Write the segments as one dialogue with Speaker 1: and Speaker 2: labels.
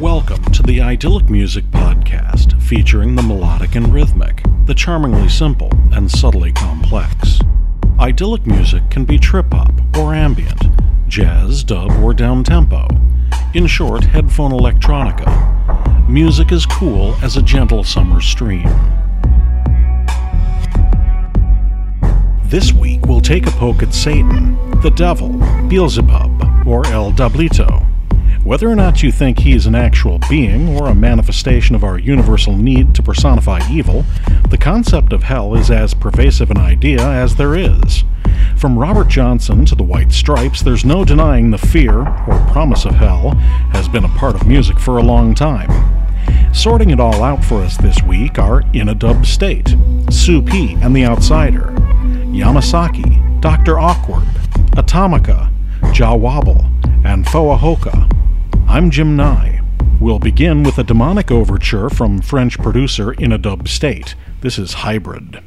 Speaker 1: Welcome to the Idyllic Music Podcast, featuring the melodic and rhythmic, the charmingly simple and subtly complex. Idyllic music can be trip hop or ambient, jazz, dub, or down tempo. In short, headphone electronica. Music is cool as a gentle summer stream. This week we'll take a poke at Satan, the devil, Beelzebub, or El Diablito. Whether or not you think he is an actual being or a manifestation of our universal need to personify evil, the concept of hell is as pervasive an idea as there is. From Robert Johnson to the White Stripes, there's no denying the fear, or promise of hell, has been a part of music for a long time. Sorting it all out for us this week are In a Dub State, Sue P. and the Outsider, Yamasaki, Dr. Awkward, Atomica, Jah Wobble, and Foahoka. I'm Jim Nye. We'll begin with a demonic overture from French producer In a Dub State. This is Hybrid.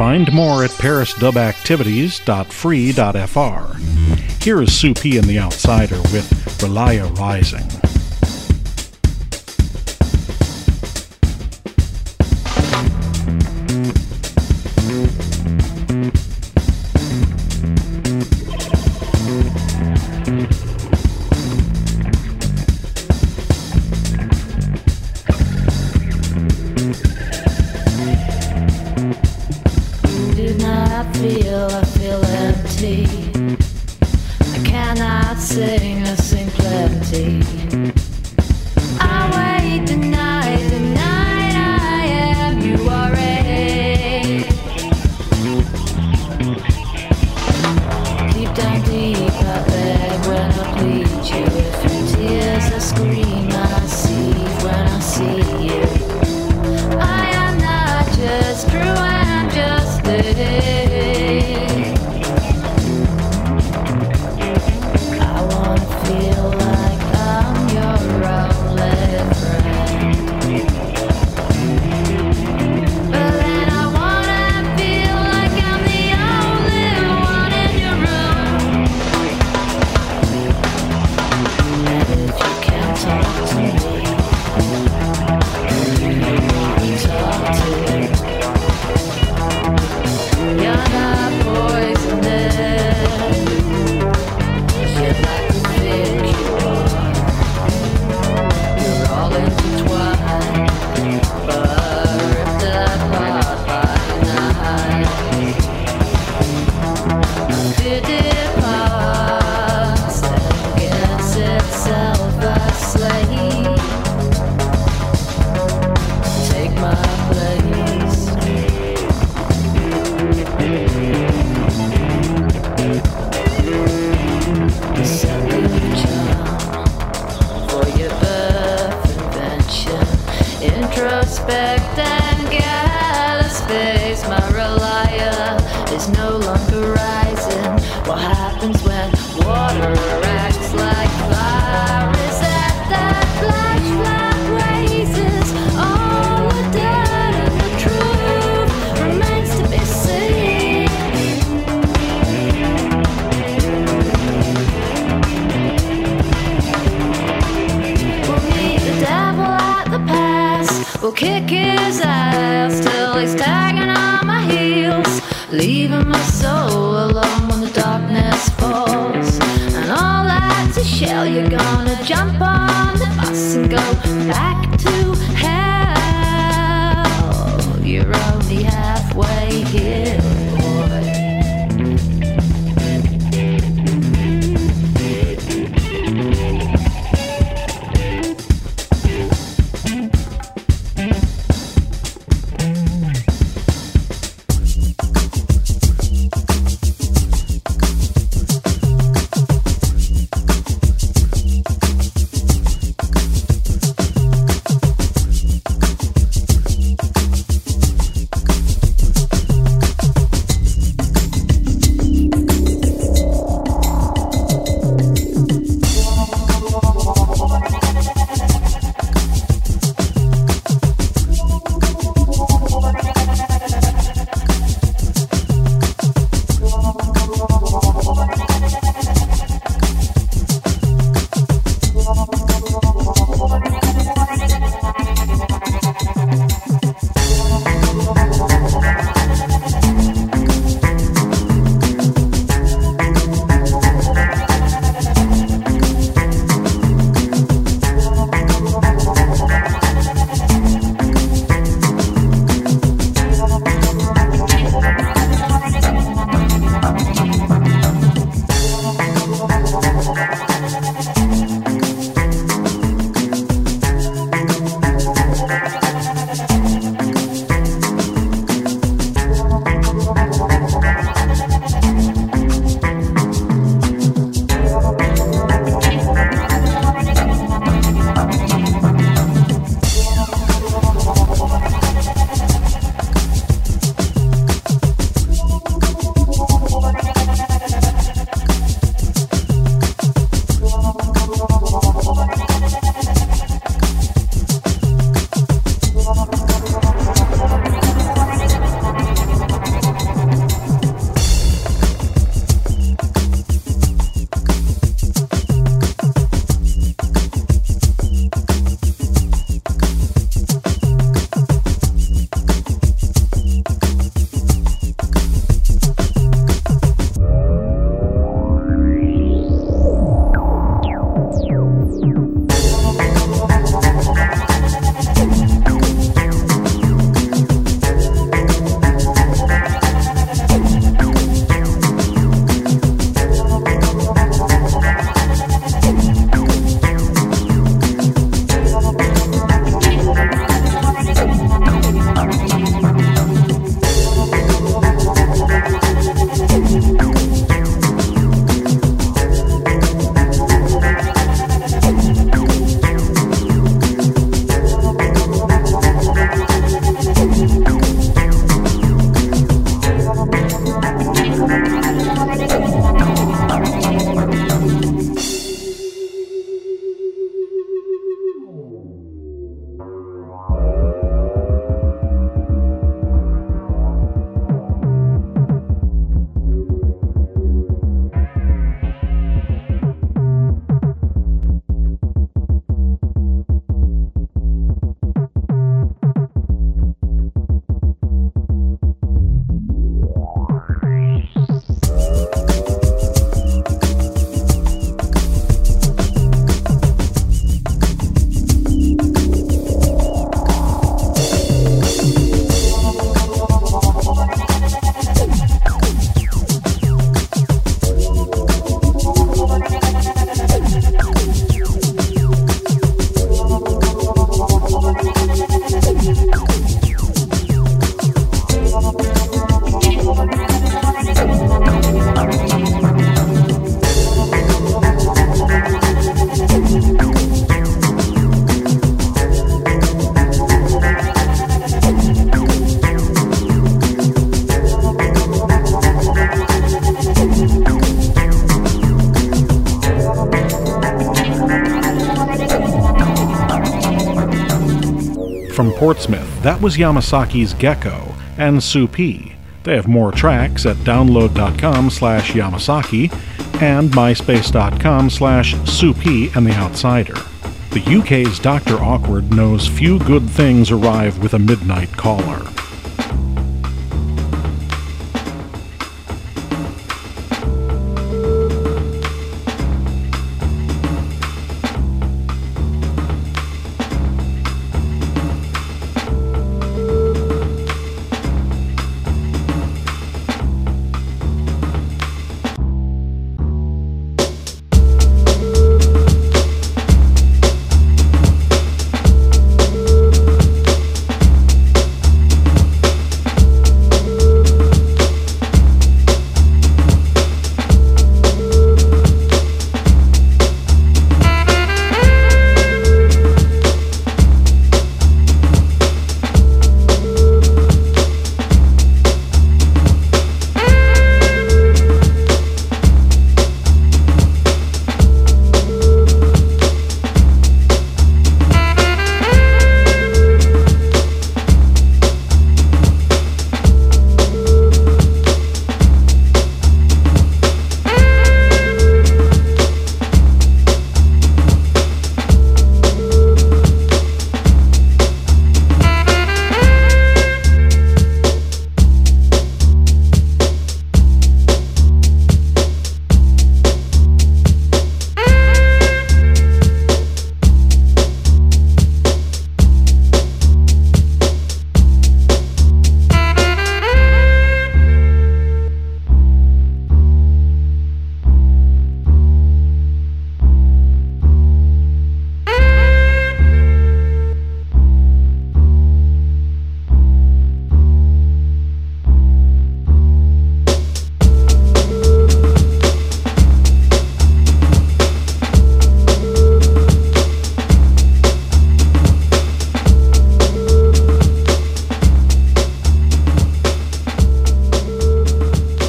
Speaker 1: Find more at parisdubactivities.free.fr. Here is Sue P and the Outsider with Relia Rising.
Speaker 2: plenty. when water jump on the bus and go.
Speaker 3: Portsmouth, that was Yamasaki's Gecko and Soupy. They have more tracks at download.com slash Yamasaki and myspace.com slash Soupy and the Outsider. The UK's Dr. Awkward knows few good things arrive with a midnight caller.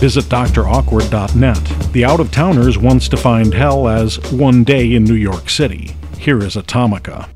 Speaker 3: Visit drawkward.net. The out of towners wants to find hell as one day in New York City. Here is Atomica.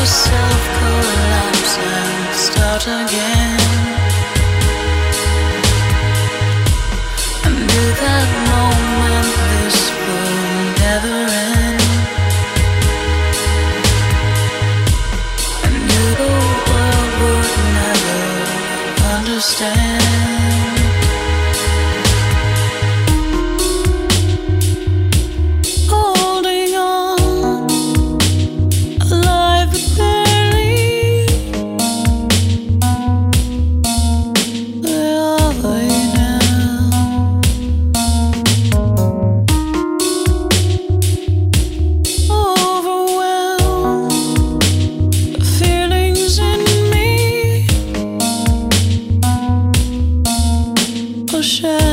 Speaker 3: myself collapse and start again.
Speaker 1: sure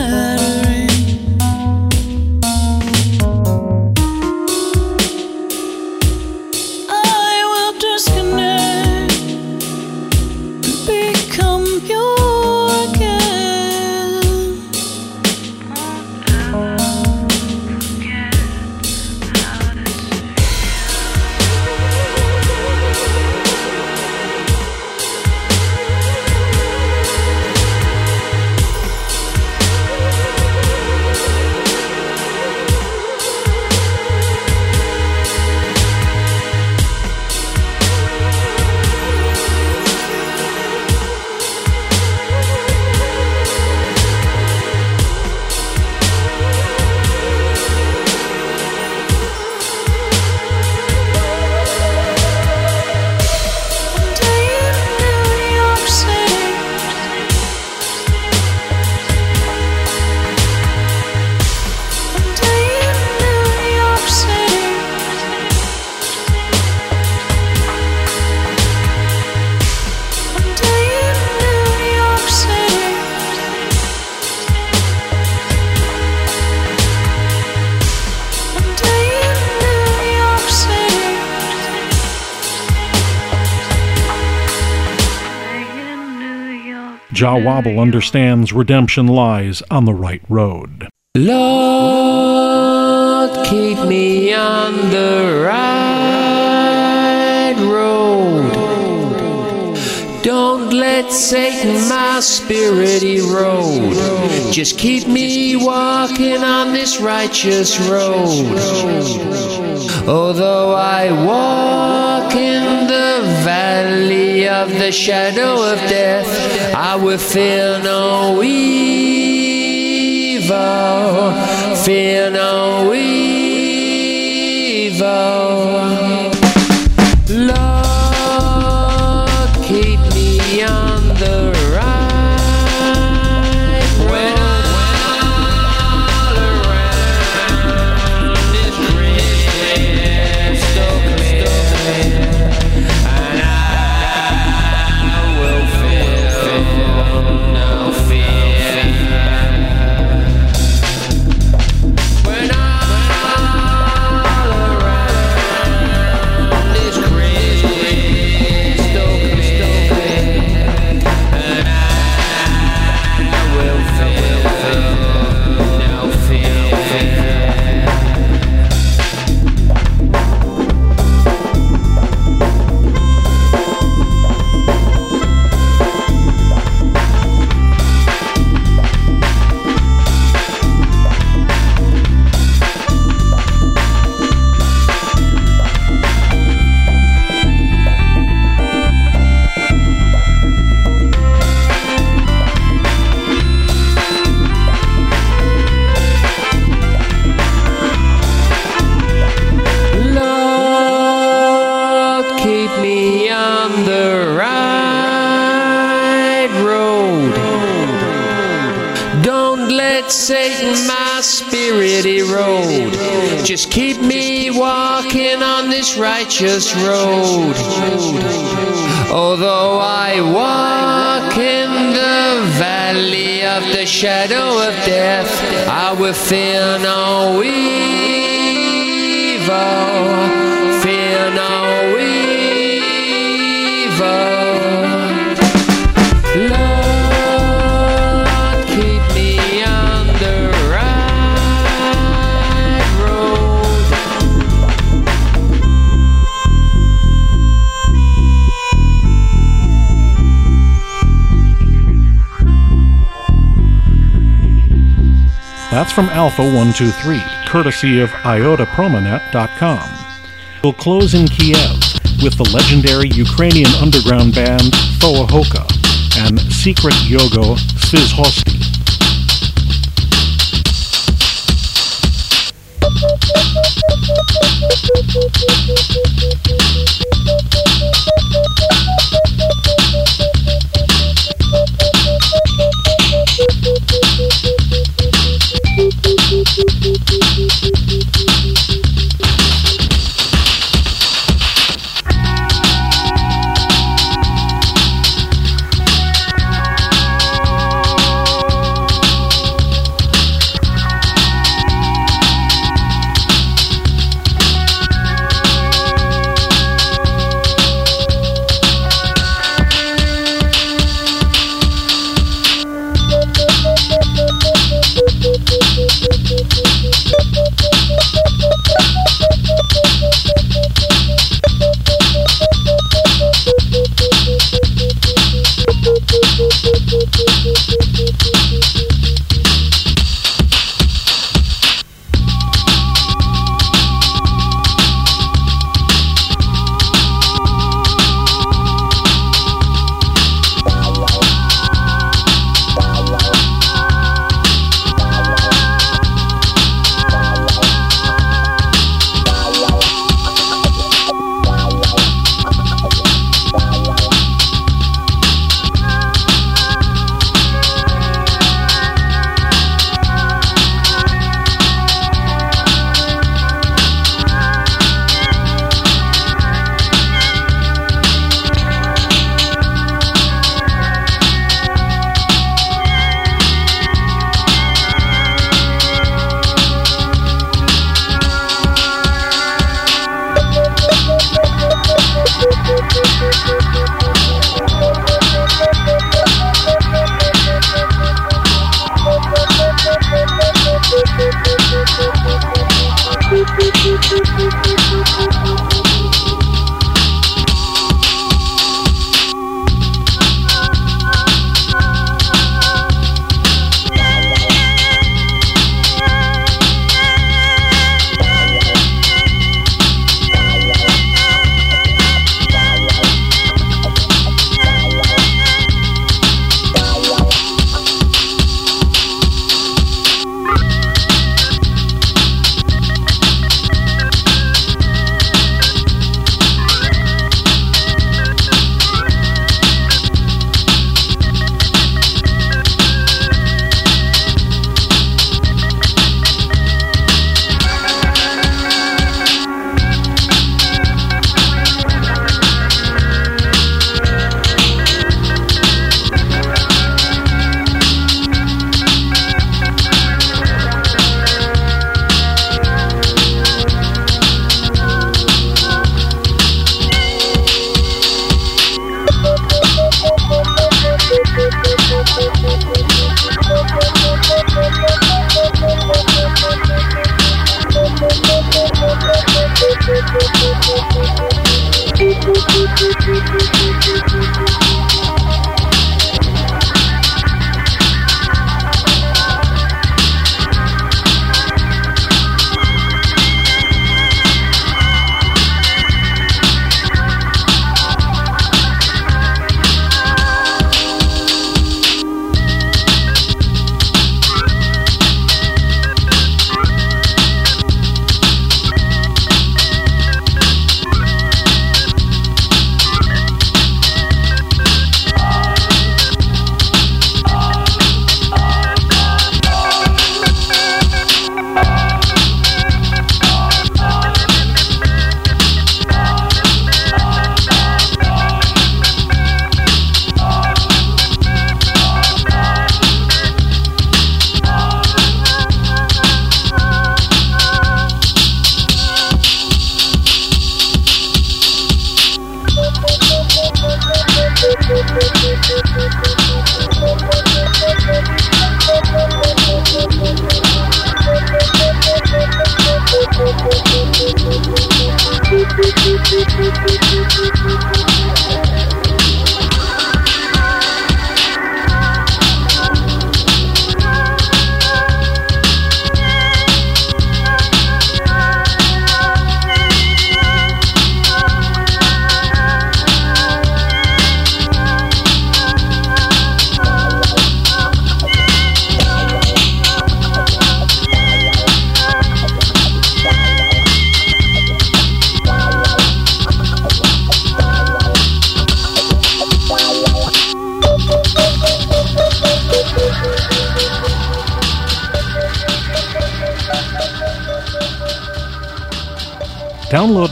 Speaker 1: Jah Wobble understands redemption lies on the right road.
Speaker 2: Lord, keep me on the right road. Don't let Satan my spirit erode. Just keep me walking on this righteous road. Although I walk in the valley of the shadow of death, I will fear no evil. Fear no evil. On the right road. Don't let Satan my spirit erode. Just keep me walking on this righteous road. Although I walk in the valley of the shadow of death, I will fear no evil. Fear no evil.
Speaker 1: That's from Alpha 123, courtesy of IotaPromonet.com. We'll close in Kiev with the legendary Ukrainian underground band Foahoka and Secret Yogo Svizhosty.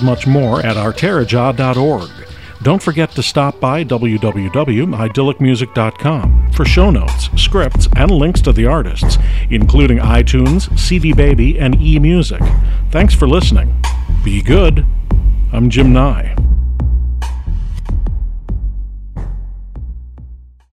Speaker 1: Much more at arteraja.org. Don't forget to stop by www.idyllicmusic.com for show notes, scripts, and links to the artists, including iTunes, CD Baby, and eMusic. Thanks for listening. Be good. I'm Jim Nye.